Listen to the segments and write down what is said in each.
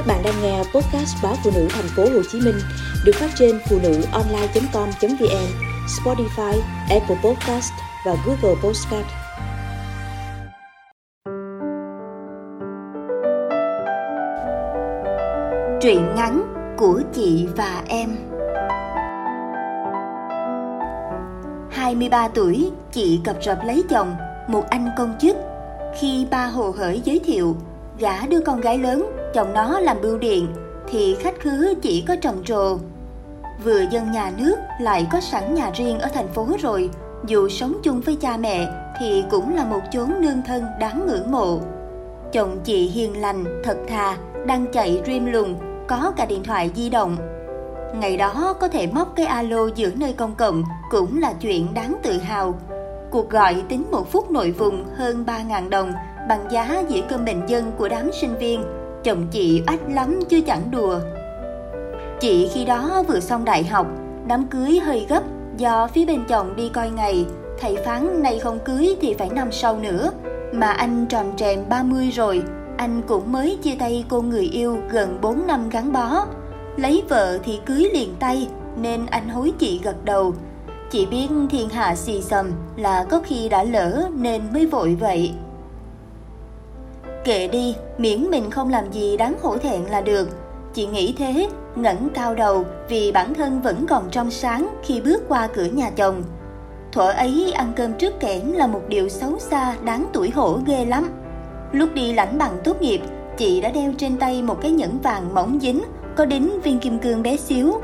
Các bạn đang nghe podcast báo phụ nữ thành phố Hồ Chí Minh được phát trên phụ nữ online.com.vn, Spotify, Apple Podcast và Google Podcast. Truyện ngắn của chị và em 23 tuổi, chị cập rập lấy chồng, một anh công chức. Khi ba hồ hởi giới thiệu, gả đưa con gái lớn, chồng nó làm bưu điện, thì khách khứ chỉ có trầm trồ. Vừa dân nhà nước lại có sẵn nhà riêng ở thành phố rồi, dù sống chung với cha mẹ thì cũng là một chốn nương thân đáng ngưỡng mộ. Chồng chị hiền lành, thật thà, đang chạy rim lùng, có cả điện thoại di động. Ngày đó có thể móc cái alo giữa nơi công cộng cũng là chuyện đáng tự hào. Cuộc gọi tính một phút nội vùng hơn 3.000 đồng bằng giá dĩa cơm bình dân của đám sinh viên. Chồng chị ách lắm chứ chẳng đùa. Chị khi đó vừa xong đại học, đám cưới hơi gấp do phía bên chồng đi coi ngày. Thầy phán nay không cưới thì phải năm sau nữa. Mà anh tròn trèm 30 rồi, anh cũng mới chia tay cô người yêu gần 4 năm gắn bó. Lấy vợ thì cưới liền tay, nên anh hối chị gật đầu. Chị biết thiên hạ xì xầm là có khi đã lỡ nên mới vội vậy. Kệ đi, miễn mình không làm gì đáng hổ thẹn là được. Chị nghĩ thế, ngẩng cao đầu vì bản thân vẫn còn trong sáng khi bước qua cửa nhà chồng. Thuở ấy ăn cơm trước kẽn là một điều xấu xa đáng tuổi hổ ghê lắm. Lúc đi lãnh bằng tốt nghiệp, chị đã đeo trên tay một cái nhẫn vàng mỏng dính, có đính viên kim cương bé xíu.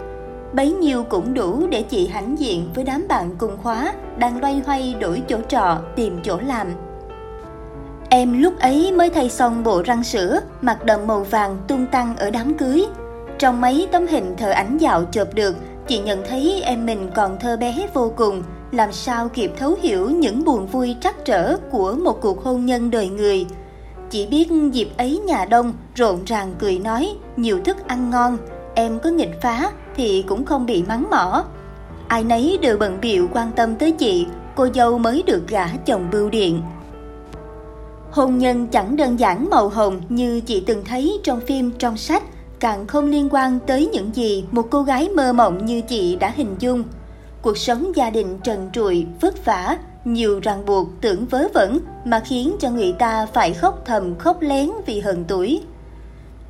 Bấy nhiêu cũng đủ để chị hãnh diện với đám bạn cùng khóa đang loay hoay đổi chỗ trọ tìm chỗ làm. Em lúc ấy mới thay xong bộ răng sữa, mặc đầm màu vàng tung tăng ở đám cưới. Trong mấy tấm hình thờ ảnh dạo chụp được, chị nhận thấy em mình còn thơ bé vô cùng, làm sao kịp thấu hiểu những buồn vui trắc trở của một cuộc hôn nhân đời người. Chỉ biết dịp ấy nhà đông, rộn ràng cười nói, nhiều thức ăn ngon, em có nghịch phá thì cũng không bị mắng mỏ. Ai nấy đều bận biệu quan tâm tới chị, cô dâu mới được gả chồng bưu điện. Hôn nhân chẳng đơn giản màu hồng như chị từng thấy trong phim trong sách, càng không liên quan tới những gì một cô gái mơ mộng như chị đã hình dung. Cuộc sống gia đình trần trụi, vất vả, nhiều ràng buộc tưởng vớ vẩn mà khiến cho người ta phải khóc thầm khóc lén vì hận tuổi.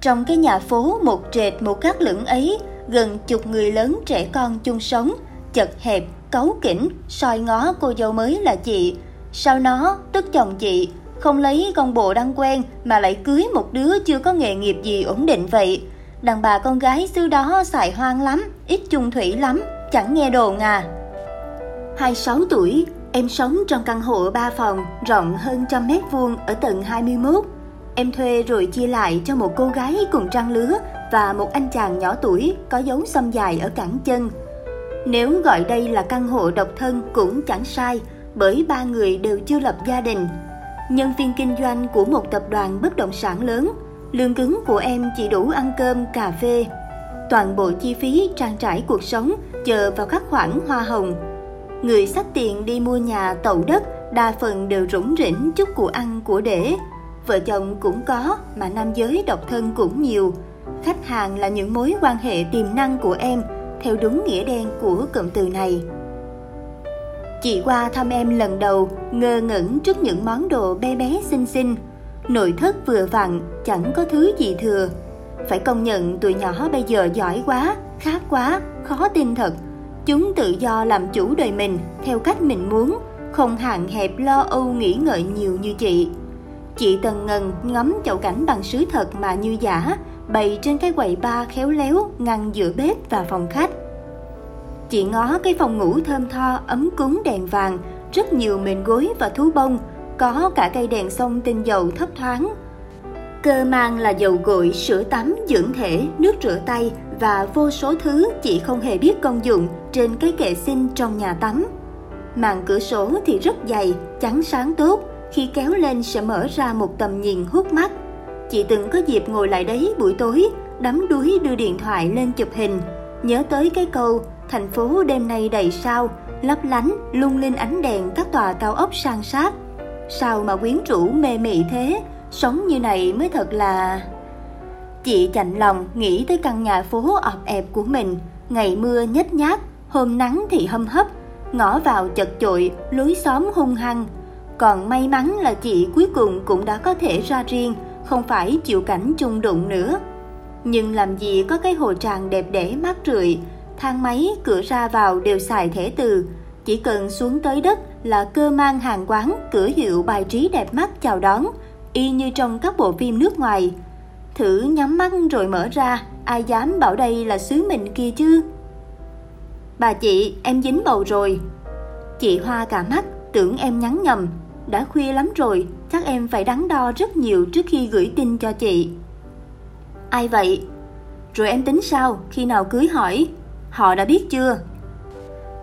Trong cái nhà phố một trệt một cát lửng ấy, gần chục người lớn trẻ con chung sống, chật hẹp, cấu kỉnh, soi ngó cô dâu mới là chị. Sau nó, tức chồng chị, không lấy con bộ đang quen mà lại cưới một đứa chưa có nghề nghiệp gì ổn định vậy. Đàn bà con gái xứ đó xài hoang lắm, ít chung thủy lắm, chẳng nghe đồn à. 26 tuổi, em sống trong căn hộ 3 phòng rộng hơn trăm mét vuông ở tầng 21. Em thuê rồi chia lại cho một cô gái cùng trang lứa và một anh chàng nhỏ tuổi có dấu xăm dài ở cẳng chân. Nếu gọi đây là căn hộ độc thân cũng chẳng sai, bởi ba người đều chưa lập gia đình. Nhân viên kinh doanh của một tập đoàn bất động sản lớn, lương cứng của em chỉ đủ ăn cơm, cà phê. Toàn bộ chi phí trang trải cuộc sống chờ vào các khoản hoa hồng. Người sách tiền đi mua nhà tậu đất đa phần đều rủng rỉnh chút của ăn của để. Vợ chồng cũng có mà nam giới độc thân cũng nhiều. Khách hàng là những mối quan hệ tiềm năng của em, theo đúng nghĩa đen của cụm từ này. Chị qua thăm em lần đầu, ngơ ngẩn trước những món đồ bé bé xinh xinh. Nội thất vừa vặn, chẳng có thứ gì thừa. Phải công nhận tụi nhỏ bây giờ giỏi quá, khác quá, khó tin thật. Chúng tự do làm chủ đời mình theo cách mình muốn, không hạn hẹp lo âu nghĩ ngợi nhiều như chị. Chị tần ngần ngắm chậu cảnh bằng sứ thật mà như giả, bày trên cái quầy ba khéo léo ngăn giữa bếp và phòng khách. Chị ngó cái phòng ngủ thơm tho, ấm cúng đèn vàng, rất nhiều mền gối và thú bông, có cả cây đèn sông tinh dầu thấp thoáng. Cơ mang là dầu gội, sữa tắm, dưỡng thể, nước rửa tay và vô số thứ chị không hề biết công dụng trên cái kệ sinh trong nhà tắm. Màn cửa sổ thì rất dày, trắng sáng tốt, khi kéo lên sẽ mở ra một tầm nhìn hút mắt. Chị từng có dịp ngồi lại đấy buổi tối, đắm đuối đưa điện thoại lên chụp hình, nhớ tới cái câu thành phố đêm nay đầy sao, lấp lánh, lung linh ánh đèn các tòa cao ốc sang sát. Sao mà quyến rũ mê mị thế, sống như này mới thật là... Chị chạnh lòng nghĩ tới căn nhà phố ọp ẹp của mình, ngày mưa nhếch nhác, hôm nắng thì hâm hấp, ngõ vào chật chội, lối xóm hung hăng. Còn may mắn là chị cuối cùng cũng đã có thể ra riêng, không phải chịu cảnh chung đụng nữa. Nhưng làm gì có cái hồ tràng đẹp đẽ mát rượi, thang máy, cửa ra vào đều xài thẻ từ. Chỉ cần xuống tới đất là cơ mang hàng quán, cửa hiệu bài trí đẹp mắt chào đón, y như trong các bộ phim nước ngoài. Thử nhắm mắt rồi mở ra, ai dám bảo đây là xứ mình kia chứ? Bà chị, em dính bầu rồi. Chị hoa cả mắt, tưởng em nhắn nhầm. Đã khuya lắm rồi, chắc em phải đắn đo rất nhiều trước khi gửi tin cho chị. Ai vậy? Rồi em tính sao, khi nào cưới hỏi? Họ đã biết chưa?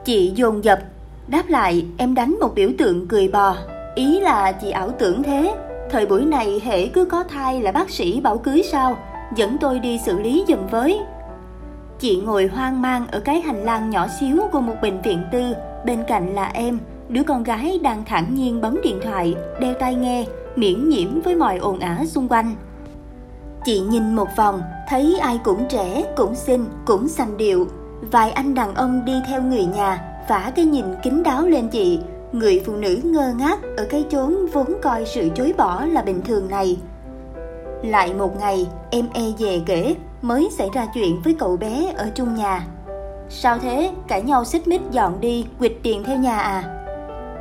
Chị dồn dập, đáp lại em đánh một biểu tượng cười bò. Ý là chị ảo tưởng thế, thời buổi này hễ cứ có thai là bác sĩ bảo cưới sao, dẫn tôi đi xử lý dùm với. Chị ngồi hoang mang ở cái hành lang nhỏ xíu của một bệnh viện tư, bên cạnh là em, đứa con gái đang thản nhiên bấm điện thoại, đeo tai nghe, miễn nhiễm với mọi ồn ả xung quanh. Chị nhìn một vòng, thấy ai cũng trẻ, cũng xinh, cũng xanh điệu. Vài anh đàn ông đi theo người nhà, vả cái nhìn kính đáo lên chị. Người phụ nữ ngơ ngác ở cái chốn vốn coi sự chối bỏ là bình thường này. Lại một ngày, em e về kể, mới xảy ra chuyện với cậu bé ở chung nhà. Sao thế? Cãi nhau xích mích dọn đi, quỵt tiền theo nhà à?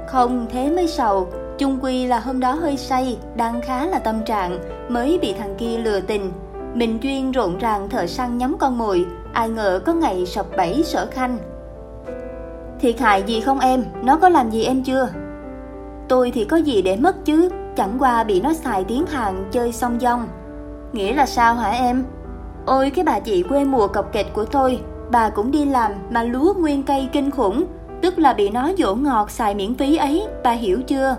Không, thế mới sầu. Chung quy là hôm đó hơi say, đang khá là tâm trạng, mới bị thằng kia lừa tình. Mình duyên rộn ràng thợ săn nhắm con mồi, ai ngờ có ngày sập bẫy sở khanh. Thiệt hại gì không em? Nó có làm gì em chưa? Tôi thì có gì để mất chứ, chẳng qua bị nó xài tiếng hàng chơi song dong. Nghĩa là sao hả em? Ôi cái bà chị quê mùa cọc kệch của tôi, bà cũng đi làm mà lúa nguyên cây kinh khủng, tức là bị nó dỗ ngọt xài miễn phí ấy, bà hiểu chưa?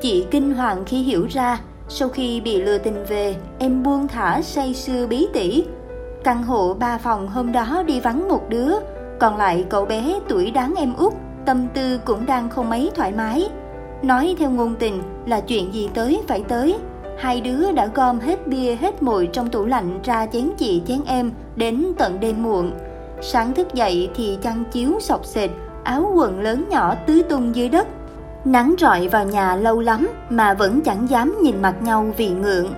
Chị kinh hoàng khi hiểu ra, sau khi bị lừa tình về, em buông thả say sưa bí tỉ. Căn hộ ba phòng hôm đó đi vắng một đứa, còn lại cậu bé tuổi đáng em út, tâm tư cũng đang không mấy thoải mái. Nói theo ngôn tình là chuyện gì tới phải tới, hai đứa đã gom hết bia hết mồi trong tủ lạnh ra chén chị chén em đến tận đêm muộn. Sáng thức dậy thì chăn chiếu sọc sệt, áo quần lớn nhỏ tứ tung dưới đất. Nắng rọi vào nhà lâu lắm mà vẫn chẳng dám nhìn mặt nhau vì ngượng.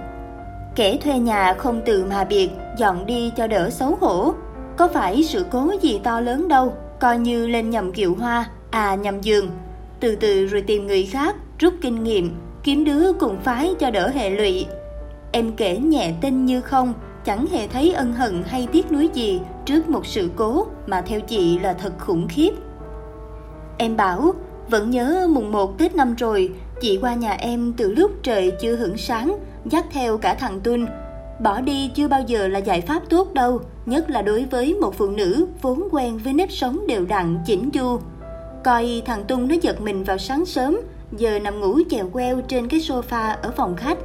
Kẻ thuê nhà không từ mà biệt, dọn đi cho đỡ xấu hổ. Có phải sự cố gì to lớn đâu, coi như lên nhầm kiệu hoa, à nhầm giường. Từ từ rồi tìm người khác, rút kinh nghiệm, kiếm đứa cùng phái cho đỡ hệ lụy. Em kể nhẹ tin như không, chẳng hề thấy ân hận hay tiếc nuối gì trước một sự cố mà theo chị là thật khủng khiếp. Em bảo, vẫn nhớ mùng 1 Tết năm rồi, chị qua nhà em từ lúc trời chưa hưởng sáng, dắt theo cả thằng Tuân. Bỏ đi chưa bao giờ là giải pháp tốt đâu, nhất là đối với một phụ nữ vốn quen với nếp sống đều đặn, chỉnh chu. Coi thằng Tung nó giật mình vào sáng sớm, giờ nằm ngủ chèo queo trên cái sofa ở phòng khách.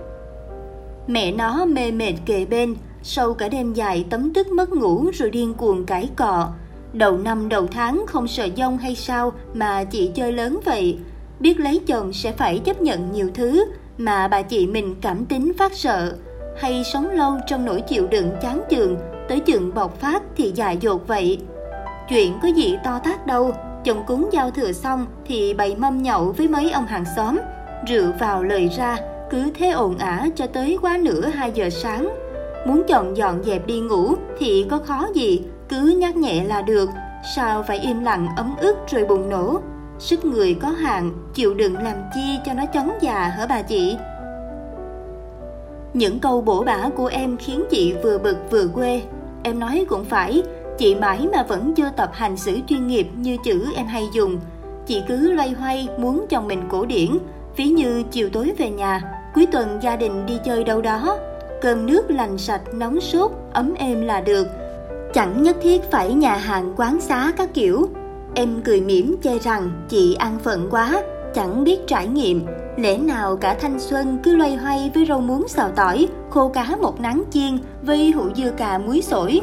Mẹ nó mê mệt kề bên, sau cả đêm dài tấm tức mất ngủ rồi điên cuồng cãi cọ. Đầu năm đầu tháng không sợ dông hay sao mà chị chơi lớn vậy. Biết lấy chồng sẽ phải chấp nhận nhiều thứ mà bà chị mình cảm tính phát sợ. Hay sống lâu trong nỗi chịu đựng chán chường, tới chừng bộc phát thì dại dột vậy. Chuyện có gì to tát đâu, chồng cúng giao thừa xong thì bày mâm nhậu với mấy ông hàng xóm, rượu vào lời ra, cứ thế ồn ả cho tới quá nửa 2 giờ sáng. Muốn chọn dọn dẹp đi ngủ thì có khó gì, cứ nhắc nhẹ là được, sao phải im lặng ấm ức rồi bùng nổ. Sức người có hạn, chịu đựng làm chi cho nó chóng già hả bà chị? Những câu bổ bả của em khiến chị vừa bực vừa quê. Em nói cũng phải, Chị mãi mà vẫn chưa tập hành xử chuyên nghiệp như chữ em hay dùng. Chị cứ loay hoay muốn chồng mình cổ điển, ví như chiều tối về nhà, cuối tuần gia đình đi chơi đâu đó. Cơm nước lành sạch, nóng sốt, ấm êm là được. Chẳng nhất thiết phải nhà hàng quán xá các kiểu. Em cười mỉm chê rằng chị ăn phận quá, chẳng biết trải nghiệm. Lẽ nào cả thanh xuân cứ loay hoay với rau muống xào tỏi, khô cá một nắng chiên, với hũ dưa cà muối sổi,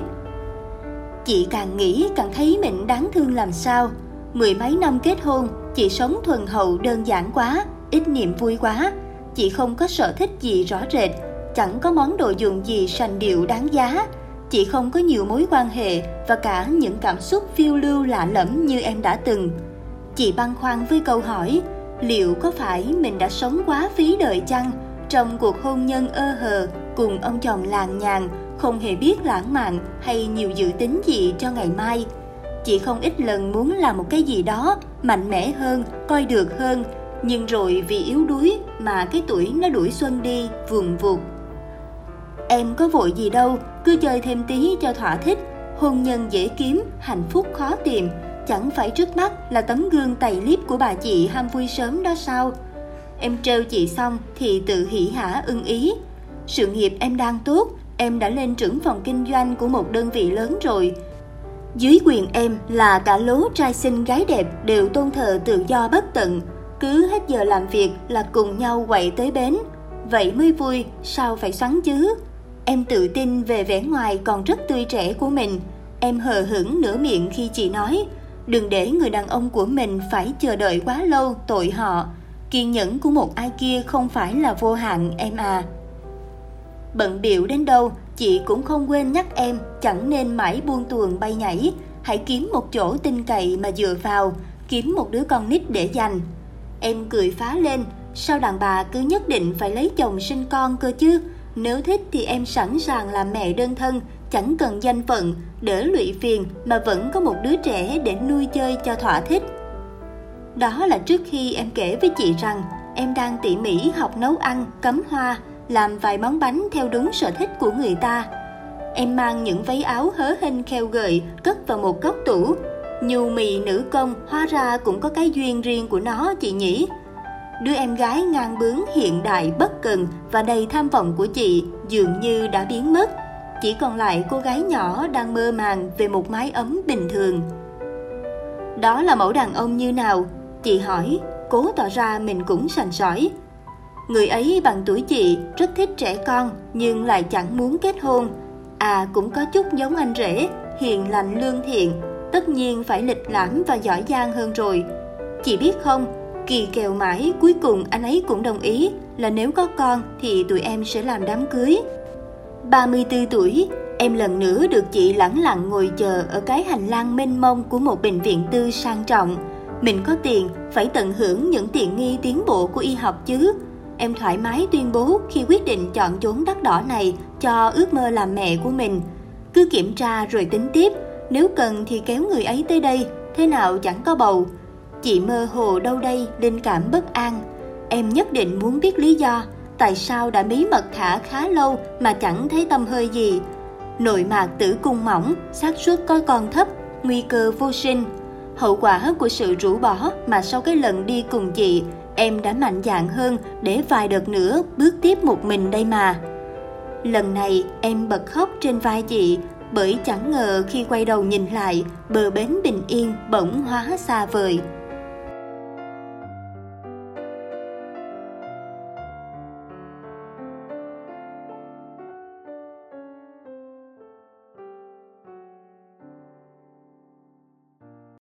Chị càng nghĩ càng thấy mình đáng thương làm sao. Mười mấy năm kết hôn, chị sống thuần hậu đơn giản quá, ít niềm vui quá. Chị không có sở thích gì rõ rệt, chẳng có món đồ dùng gì sành điệu đáng giá. Chị không có nhiều mối quan hệ và cả những cảm xúc phiêu lưu lạ lẫm như em đã từng. Chị băn khoăn với câu hỏi, liệu có phải mình đã sống quá phí đời chăng trong cuộc hôn nhân ơ hờ cùng ông chồng làng nhàng, không hề biết lãng mạn hay nhiều dự tính gì cho ngày mai. Chị không ít lần muốn làm một cái gì đó mạnh mẽ hơn, coi được hơn, nhưng rồi vì yếu đuối mà cái tuổi nó đuổi xuân đi, vườn vụt. Em có vội gì đâu, cứ chơi thêm tí cho thỏa thích, hôn nhân dễ kiếm, hạnh phúc khó tìm, chẳng phải trước mắt là tấm gương tày liếp của bà chị ham vui sớm đó sao? Em trêu chị xong thì tự hỉ hả ưng ý. Sự nghiệp em đang tốt, em đã lên trưởng phòng kinh doanh của một đơn vị lớn rồi. Dưới quyền em là cả lố trai xinh gái đẹp đều tôn thờ tự do bất tận. Cứ hết giờ làm việc là cùng nhau quậy tới bến. Vậy mới vui, sao phải xoắn chứ? Em tự tin về vẻ ngoài còn rất tươi trẻ của mình. Em hờ hững nửa miệng khi chị nói, đừng để người đàn ông của mình phải chờ đợi quá lâu tội họ. Kiên nhẫn của một ai kia không phải là vô hạn em à. Bận biểu đến đâu, chị cũng không quên nhắc em chẳng nên mãi buông tuồng bay nhảy. Hãy kiếm một chỗ tin cậy mà dựa vào, kiếm một đứa con nít để dành. Em cười phá lên, sao đàn bà cứ nhất định phải lấy chồng sinh con cơ chứ? Nếu thích thì em sẵn sàng làm mẹ đơn thân, chẳng cần danh phận, đỡ lụy phiền mà vẫn có một đứa trẻ để nuôi chơi cho thỏa thích. Đó là trước khi em kể với chị rằng em đang tỉ mỉ học nấu ăn, cắm hoa, làm vài món bánh theo đúng sở thích của người ta. Em mang những váy áo hớ hênh kheo gợi cất vào một góc tủ. Nhu mì nữ công hóa ra cũng có cái duyên riêng của nó chị nhỉ. Đứa em gái ngang bướng hiện đại bất cần và đầy tham vọng của chị dường như đã biến mất. Chỉ còn lại cô gái nhỏ đang mơ màng về một mái ấm bình thường. Đó là mẫu đàn ông như nào? Chị hỏi, cố tỏ ra mình cũng sành sỏi. Người ấy bằng tuổi chị, rất thích trẻ con nhưng lại chẳng muốn kết hôn. À cũng có chút giống anh rể, hiền lành lương thiện, tất nhiên phải lịch lãm và giỏi giang hơn rồi. Chị biết không, kỳ kèo mãi cuối cùng anh ấy cũng đồng ý là nếu có con thì tụi em sẽ làm đám cưới. 34 tuổi, em lần nữa được chị lẳng lặng ngồi chờ ở cái hành lang mênh mông của một bệnh viện tư sang trọng. Mình có tiền, phải tận hưởng những tiện nghi tiến bộ của y học chứ. Em thoải mái tuyên bố khi quyết định chọn chốn đắt đỏ này cho ước mơ làm mẹ của mình. Cứ kiểm tra rồi tính tiếp, nếu cần thì kéo người ấy tới đây, thế nào chẳng có bầu. Chị mơ hồ đâu đây linh cảm bất an. Em nhất định muốn biết lý do, tại sao đã bí mật thả khá lâu mà chẳng thấy tâm hơi gì. Nội mạc tử cung mỏng, xác suất có con thấp, nguy cơ vô sinh. Hậu quả của sự rũ bỏ mà sau cái lần đi cùng chị, em đã mạnh dạn hơn để vài đợt nữa bước tiếp một mình đây mà. Lần này em bật khóc trên vai chị bởi chẳng ngờ khi quay đầu nhìn lại, bờ bến bình yên bỗng hóa xa vời.